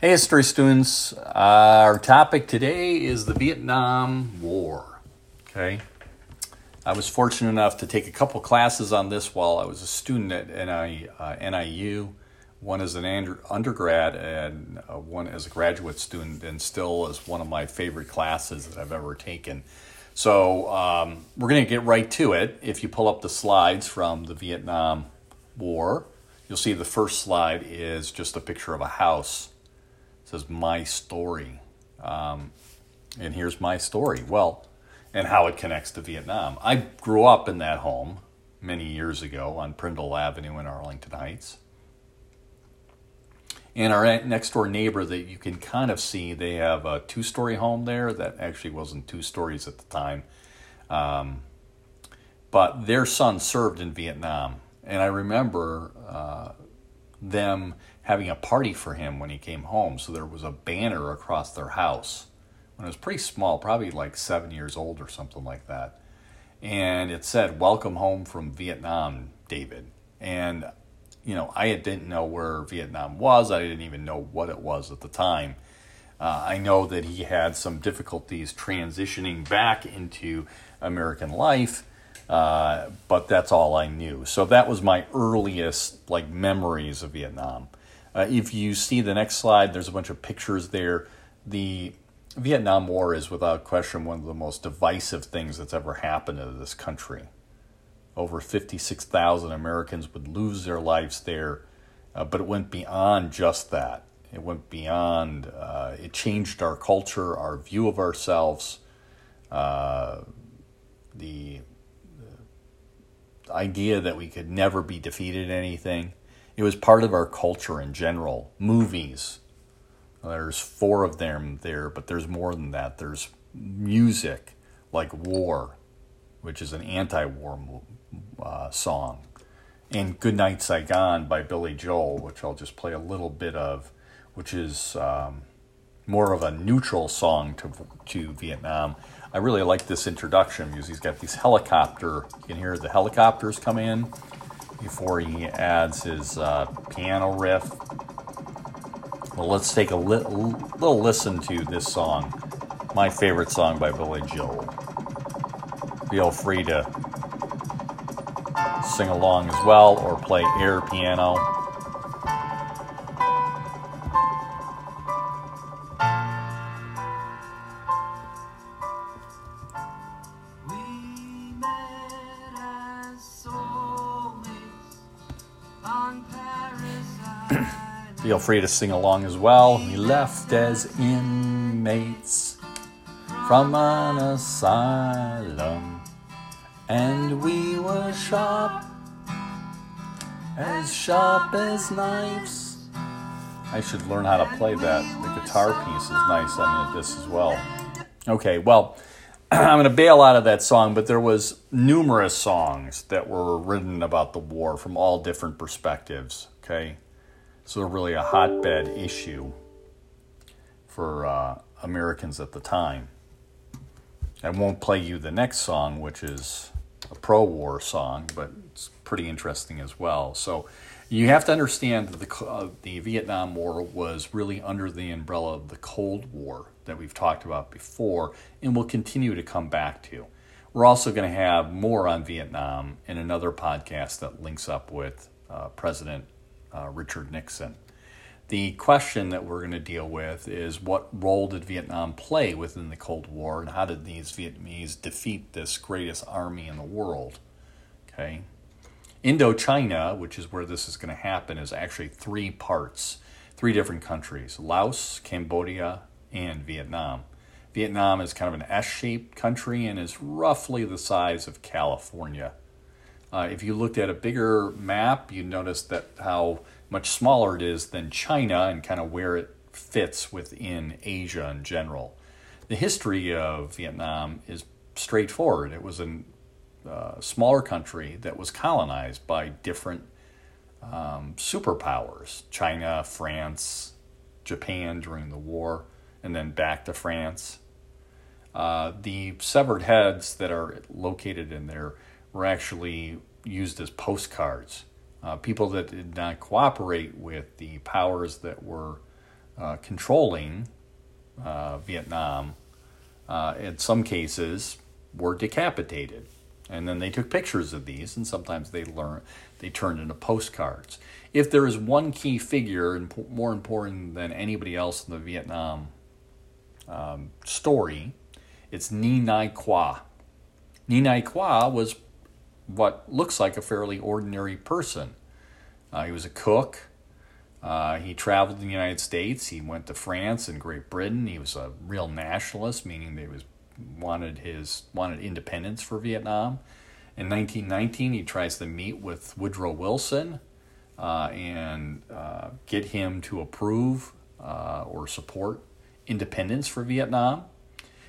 Hey, history students. Our topic today is the Vietnam War. Okay. I was fortunate enough to take a couple classes on this while I was a student at NI, uh, NIU, one as an undergrad and uh, one as a graduate student, and still is one of my favorite classes that I've ever taken. So um, we're going to get right to it. If you pull up the slides from the Vietnam War, you'll see the first slide is just a picture of a house says my story. Um, and here's my story. Well, and how it connects to Vietnam. I grew up in that home many years ago on Prindle Avenue in Arlington Heights. And our next door neighbor that you can kind of see, they have a two story home there that actually wasn't two stories at the time. Um, but their son served in Vietnam. And I remember uh, them having a party for him when he came home. So there was a banner across their house when it was pretty small, probably like seven years old or something like that. And it said, Welcome home from Vietnam, David. And, you know, I didn't know where Vietnam was, I didn't even know what it was at the time. Uh, I know that he had some difficulties transitioning back into American life. Uh, but that's all I knew. So that was my earliest like memories of Vietnam. Uh, if you see the next slide, there's a bunch of pictures there. The Vietnam War is without question one of the most divisive things that's ever happened to this country. Over 56,000 Americans would lose their lives there, uh, but it went beyond just that. It went beyond, uh, it changed our culture, our view of ourselves, uh, the, the idea that we could never be defeated in anything it was part of our culture in general. Movies. There's four of them there, but there's more than that. There's music like War, which is an anti war uh, song, and Goodnight Saigon by Billy Joel, which I'll just play a little bit of, which is um, more of a neutral song to, to Vietnam. I really like this introduction because he's got these helicopter, you can hear the helicopters come in before he adds his uh, piano riff. Well, let's take a li- little listen to this song, my favorite song by Billy Joel. Feel free to sing along as well or play air piano. Free to sing along as well. We left as inmates from an asylum, and we were sharp, as sharp as knives. I should learn how to play that. The guitar piece is nice on this as well. Okay, well, I'm going to bail out of that song, but there was numerous songs that were written about the war from all different perspectives. Okay, so really a hotbed issue for uh, Americans at the time. I won't play you the next song, which is a pro-war song, but it's pretty interesting as well. So you have to understand that the uh, the Vietnam War was really under the umbrella of the Cold War that we've talked about before, and will continue to come back to. We're also going to have more on Vietnam in another podcast that links up with uh, President uh, Richard Nixon. The question that we're going to deal with is what role did Vietnam play within the Cold War and how did these Vietnamese defeat this greatest army in the world? Okay. Indochina, which is where this is going to happen, is actually three parts, three different countries Laos, Cambodia, and Vietnam. Vietnam is kind of an S shaped country and is roughly the size of California. Uh, if you looked at a bigger map, you'd notice that how much smaller it is than China and kind of where it fits within Asia in general. The history of Vietnam is straightforward. It was a uh, smaller country that was colonized by different um, superpowers China, France, Japan during the war, and then back to France. Uh, the severed heads that are located in there were actually used as postcards. Uh, people that did not cooperate with the powers that were uh, controlling uh, Vietnam, uh, in some cases, were decapitated. And then they took pictures of these, and sometimes they learn they turned into postcards. If there is one key figure, and more important than anybody else in the Vietnam um, story, it's Nguyen Ai Quoc. Nguyen Ai Quoc was what looks like a fairly ordinary person. Uh, he was a cook. Uh, he traveled in the United States. He went to France and Great Britain. He was a real nationalist, meaning he was wanted his wanted independence for Vietnam. In 1919, he tries to meet with Woodrow Wilson uh, and uh, get him to approve uh, or support independence for Vietnam.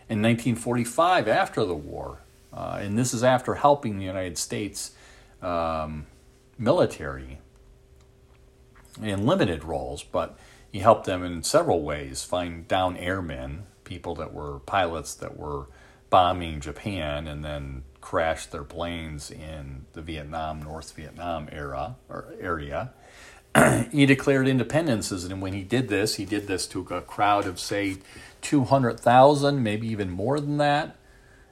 In 1945, after the war, uh, and this is after helping the United States um, military in limited roles, but he helped them in several ways find down airmen, people that were pilots that were bombing Japan and then crashed their planes in the Vietnam, North Vietnam era or area. he declared independence, and when he did this, he did this to a crowd of say 200,000, maybe even more than that.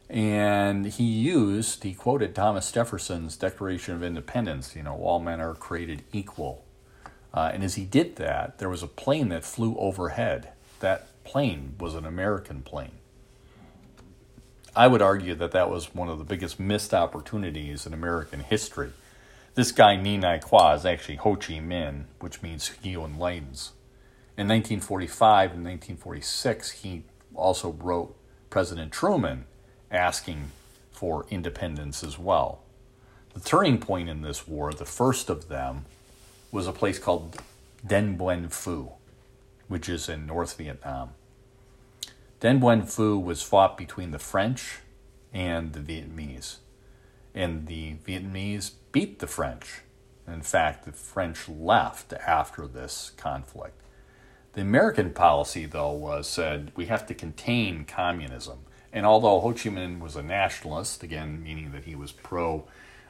And he used, he quoted Thomas Jefferson's Declaration of Independence, you know, all men are created equal. Uh, and as he did that, there was a plane that flew overhead. That plane was an American plane. I would argue that that was one of the biggest missed opportunities in American history. This guy, Nguyen Ai Quoc, is actually Ho Chi Minh, which means he enlightens. In 1945 and 1946, he also wrote President Truman asking for independence as well. The turning point in this war, the first of them, was a place called Dien Bien Phu, which is in North Vietnam. Dien Bien Phu was fought between the French and the Vietnamese. And the Vietnamese beat the French. In fact, the French left after this conflict. The American policy, though, was said we have to contain communism. And although Ho Chi Minh was a nationalist, again, meaning that he was pro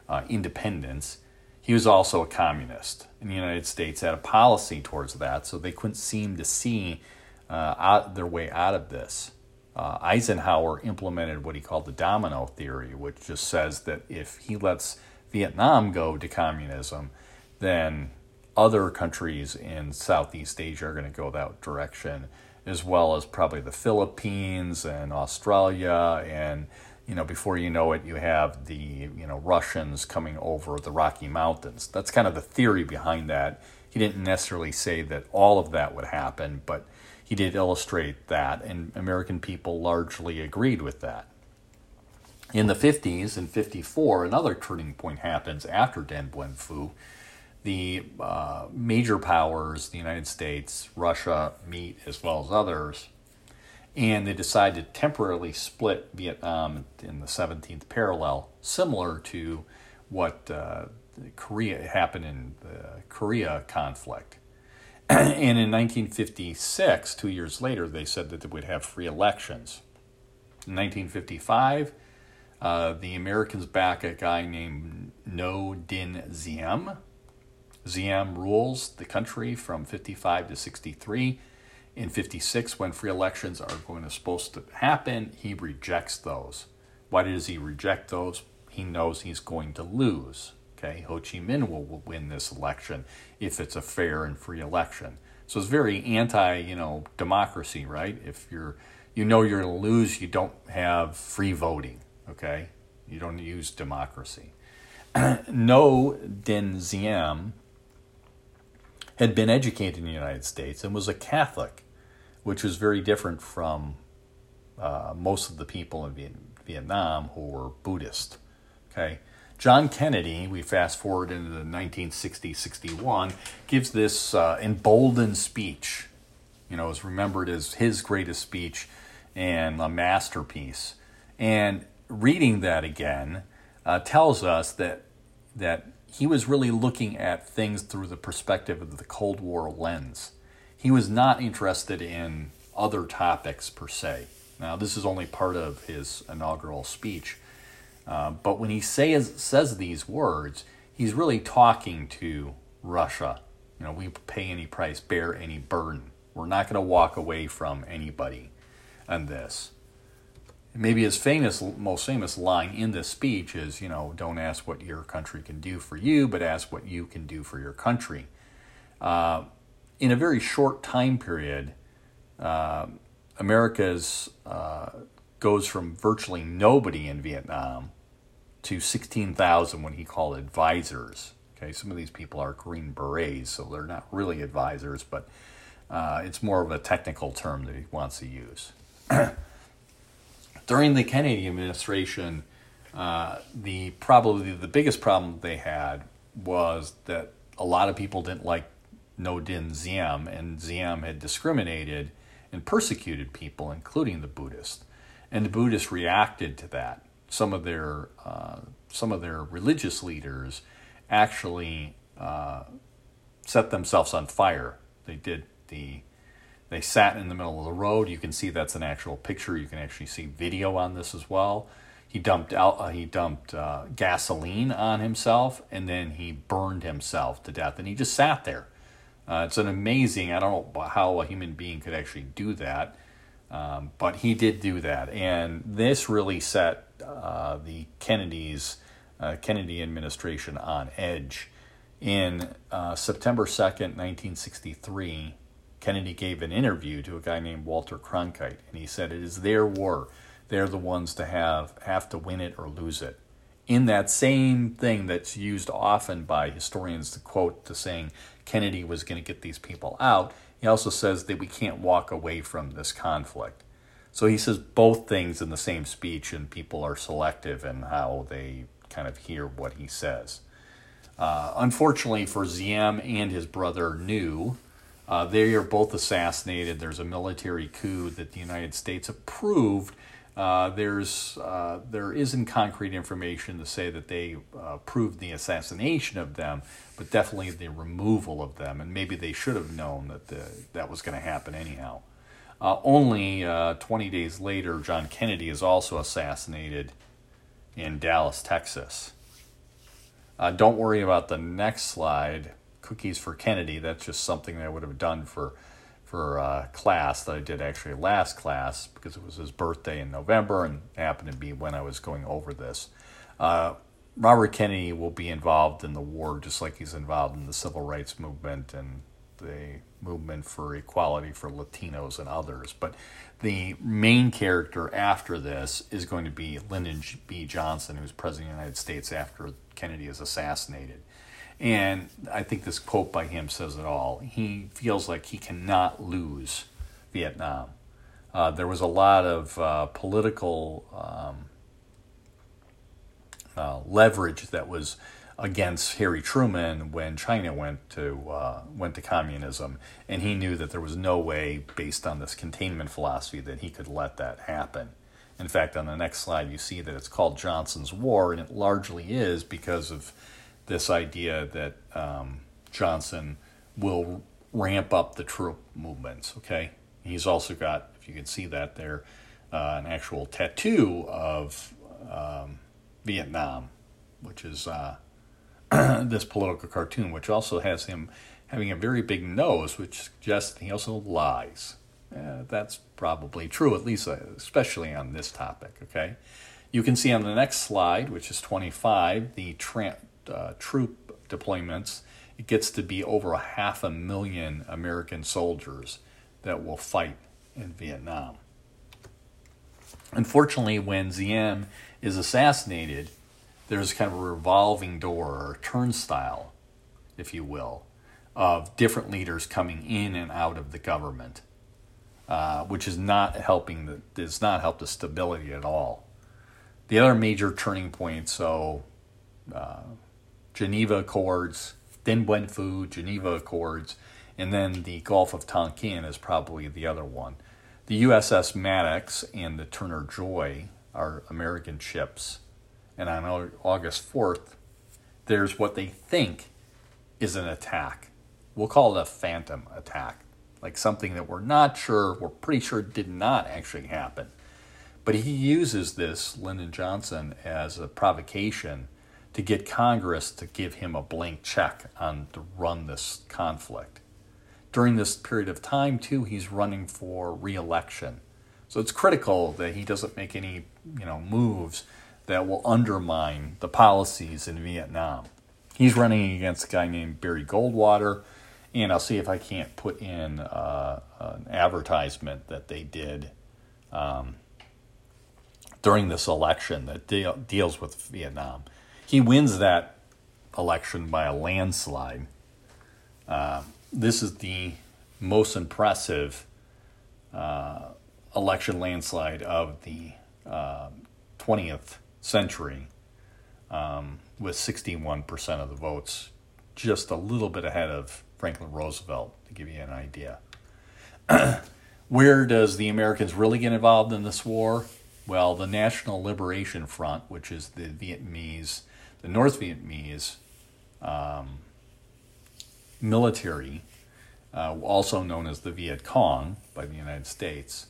uh, independence, he was also a communist. And the United States had a policy towards that, so they couldn't seem to see uh, out, their way out of this. Uh, Eisenhower implemented what he called the domino theory, which just says that if he lets Vietnam go to communism, then other countries in Southeast Asia are going to go that direction, as well as probably the Philippines and Australia and you know, before you know it, you have the, you know, Russians coming over the Rocky Mountains. That's kind of the theory behind that. He didn't necessarily say that all of that would happen, but he did illustrate that, and American people largely agreed with that. In the 50s and 54, another turning point happens after Dien Bien Phu. The uh, major powers, the United States, Russia, meet, as well as others, and they decide to temporarily split Vietnam in the 17th parallel, similar to what uh, Korea happened in the Korea conflict. and in 1956, two years later, they said that they would have free elections. In 1955, uh, the Americans back a guy named Ngo Dinh Diem. Diem rules the country from 55 to 63 in 56 when free elections are going to supposed to happen he rejects those. Why does he reject those? He knows he's going to lose okay? Ho chi minh will win this election if it's a fair and free election. So it's very anti you know democracy right? If you're you know you're going to lose you don't have free voting okay? You don't use democracy. Ngo Dinh Diem had been educated in the United States and was a Catholic which was very different from uh, most of the people in Vietnam who were Buddhist. Okay, John Kennedy, we fast forward into the 1960-61, gives this uh, emboldened speech. You know, is remembered as his greatest speech and a masterpiece. And reading that again uh, tells us that that he was really looking at things through the perspective of the Cold War lens he was not interested in other topics per se. Now, this is only part of his inaugural speech, uh, but when he says says these words, he's really talking to Russia. You know, we pay any price, bear any burden. We're not going to walk away from anybody on this. Maybe his famous, most famous line in this speech is, you know, don't ask what your country can do for you, but ask what you can do for your country. Uh, in a very short time period, uh, America's uh, goes from virtually nobody in Vietnam to 16,000 when he called advisors. Okay, some of these people are Green Berets, so they're not really advisors, but uh, it's more of a technical term that he wants to use. During the Kennedy administration, uh, the probably the biggest problem they had was that a lot of people didn't like Ngo Dinh Diem, and Diem had discriminated and persecuted people, including the Buddhists. And the Buddhists reacted to that. Some of their uh, some of their religious leaders actually uh, set themselves on fire. They did the they sat in the middle of the road. You can see that's an actual picture. You can actually see video on this as well. He dumped out. Uh, he dumped uh, gasoline on himself, and then he burned himself to death. And he just sat there. Uh, it's an amazing. I don't know how a human being could actually do that, um, but he did do that, and this really set uh, the Kennedys, uh, Kennedy administration on edge. In uh, September second, nineteen sixty three Kennedy gave an interview to a guy named Walter Cronkite, and he said, It is their war. They're the ones to have, have to win it or lose it. In that same thing that's used often by historians to quote to saying Kennedy was going to get these people out, he also says that we can't walk away from this conflict. So he says both things in the same speech, and people are selective in how they kind of hear what he says. Uh, unfortunately for Diem and his brother Nhu, uh, they are both assassinated. There's a military coup that the United States approved. Uh, there's uh, there isn't concrete information to say that they uh, approved the assassination of them, but definitely the removal of them. And maybe they should have known that the, that was going to happen anyhow. Uh, only uh, 20 days later, John Kennedy is also assassinated in Dallas, Texas. don't worry about the next slide cookies for Kennedy. That's just something that I would have done for for uh, class that I did actually last class because it was his birthday in November and happened to be when I was going over this. Uh, Robert Kennedy will be involved in the war just like he's involved in the civil rights movement and the movement for equality for Latinos and others. But the main character after this is going to be Lyndon B. Johnson, who's president of the United States after Kennedy is assassinated. And I think this quote by him says it all. He feels like he cannot lose Vietnam. Uh, there was a lot of uh, political um, uh, leverage that was against Harry Truman when China went to uh, went to communism, and he knew that there was no way, based on this containment philosophy, that he could let that happen. In fact, on the next slide, you see that it's called Johnson's War, and it largely is because of this idea that um, Johnson will ramp up the troop movements. Okay, he's also got, if you can see that there, uh, an actual tattoo of um, Vietnam, which is uh, this political cartoon, which also has him having a very big nose, which suggests he also lies. Uh, that's probably true, at least, uh, especially on this topic. Okay, you can see on the next slide, which is 25, the tra- uh, troop deployments, it gets to be over a half a million American soldiers that will fight in Vietnam. Unfortunately, when Diem is assassinated, there's kind of a revolving door or turnstile, if you will, of different leaders coming in and out of the government, uh, which is not helping the does not help the stability at all. The other major turning point, so uh, Geneva Accords, Dien Bien Phu, Geneva Accords, and then the Gulf of Tonkin is probably the other one. The USS Maddox and the Turner Joy are American ships. And on August 4th, there's what they think is an attack. We'll call it a phantom attack, like something that we're not sure, we're pretty sure did not actually happen. But he uses this, Lyndon Johnson, as a provocation to get Congress to give him a blank check on to run this conflict. during this period of time, too, he's running for reelection. So it's critical that he doesn't make any, you know, moves that will undermine the policies in Vietnam. He's running against a guy named Barry Goldwater, and I'll see if I can't put in uh, an advertisement that they did um, during this election that deal, deals with Vietnam. He wins that election by a landslide. Uh, this is the most impressive uh, election landslide of the uh, 20th century, um, with 61% of the votes, just a little bit ahead of Franklin Roosevelt, to give you an idea. Where does the Americans really get involved in this war? Well, the National Liberation Front, which is the Vietnamese, the North Vietnamese um, military, uh, also known as the Viet Cong by the United States,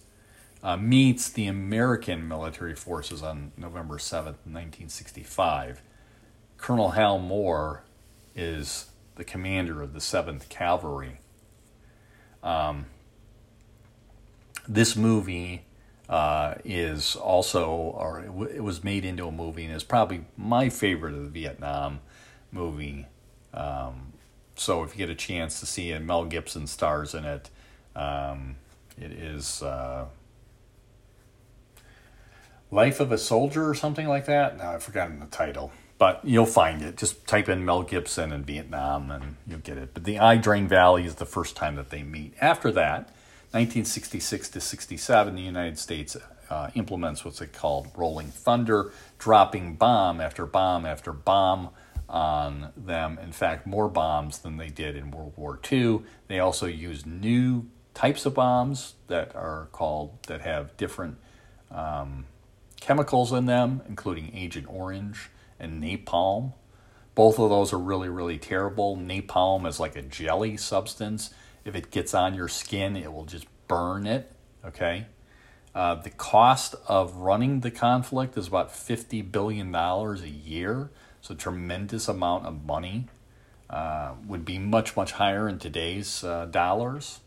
uh, meets the American military forces on November 7th, 1965. Colonel Hal Moore is the commander of the 7th Cavalry. Um, this movie uh, is also, or it, w- it, was made into a movie and is probably my favorite of the Vietnam movie. Um, so if you get a chance to see it, Mel Gibson stars in it. Um, it is uh, Life of a Soldier or something like that. Now I've forgotten the title, but you'll find it. Just type in Mel Gibson and Vietnam and you'll get it. But the Ia Drang Valley is the first time that they meet. After that, 1966 to 67, the United States uh, implements what's called Rolling Thunder, dropping bomb after bomb after bomb on them. In fact, more bombs than they did in World War II. They also use new types of bombs that are called, that have different um, chemicals in them, including Agent Orange and napalm. Both of those are really, really terrible. Napalm is like a jelly substance if it gets on your skin, it will just burn it. Okay. Uh, the cost of running the conflict is about $50 billion a year. So, tremendous amount of money. Uh, would be much, much higher in today's uh, dollars.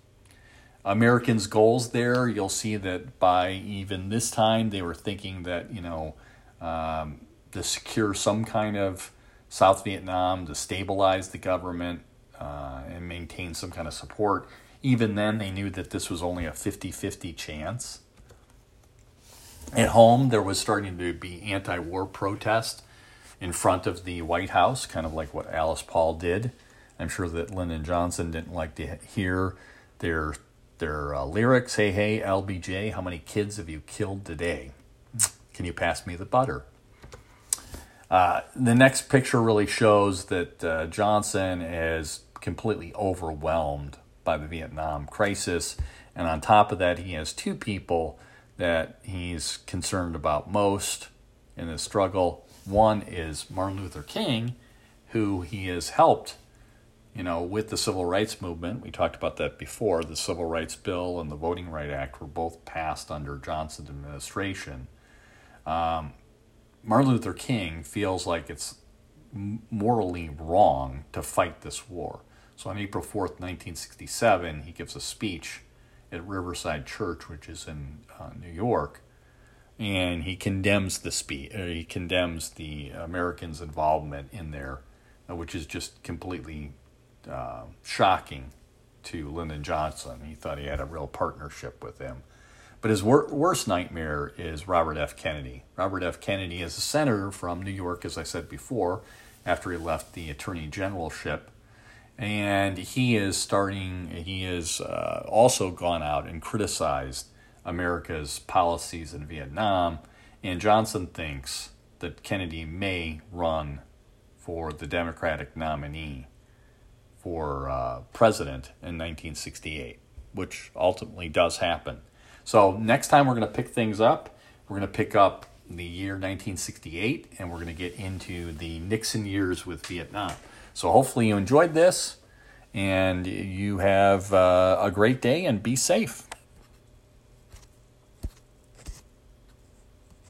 Americans' goals there, you'll see that by even this time, they were thinking that, you know, um, to secure some kind of South Vietnam, to stabilize the government, uh, and maintain some kind of support. Even then, they knew that this was only a 50 50 chance. At home, there was starting to be anti war protest in front of the White House, kind of like what Alice Paul did. I'm sure that Lyndon Johnson didn't like to hear their their uh, lyrics. Hey, hey, LBJ, how many kids have you killed today? Can you pass me the butter? Uh, the next picture really shows that uh, Johnson is completely overwhelmed by the Vietnam crisis. And on top of that, he has two people that he's concerned about most in this struggle. One is Martin Luther King, who he has helped, you know, with the civil rights movement. We talked about that before. The Civil Rights Bill and the Voting Right Act were both passed under Johnson's administration. Um, Martin Luther King feels like it's morally wrong to fight this war. So on April 4th, 1967, he gives a speech at Riverside Church, which is in uh, New York, and he condemns the speech. Uh, he condemns the Americans' involvement in there, uh, which is just completely uh, shocking to Lyndon Johnson. He thought he had a real partnership with him. But his wor- worst nightmare is Robert F. Kennedy. Robert F. Kennedy is a senator from New York, as I said before, after he left the attorney generalship and he is starting he has uh, also gone out and criticized america's policies in vietnam. And johnson thinks that kennedy may run for the democratic nominee for uh, president in 1968 which ultimately does happen. So next time we're going to pick things up we're going to pick up the year 1968 and we're going to get into the nixon years with vietnam so hopefully you enjoyed this and you have uh, a great day and be safe.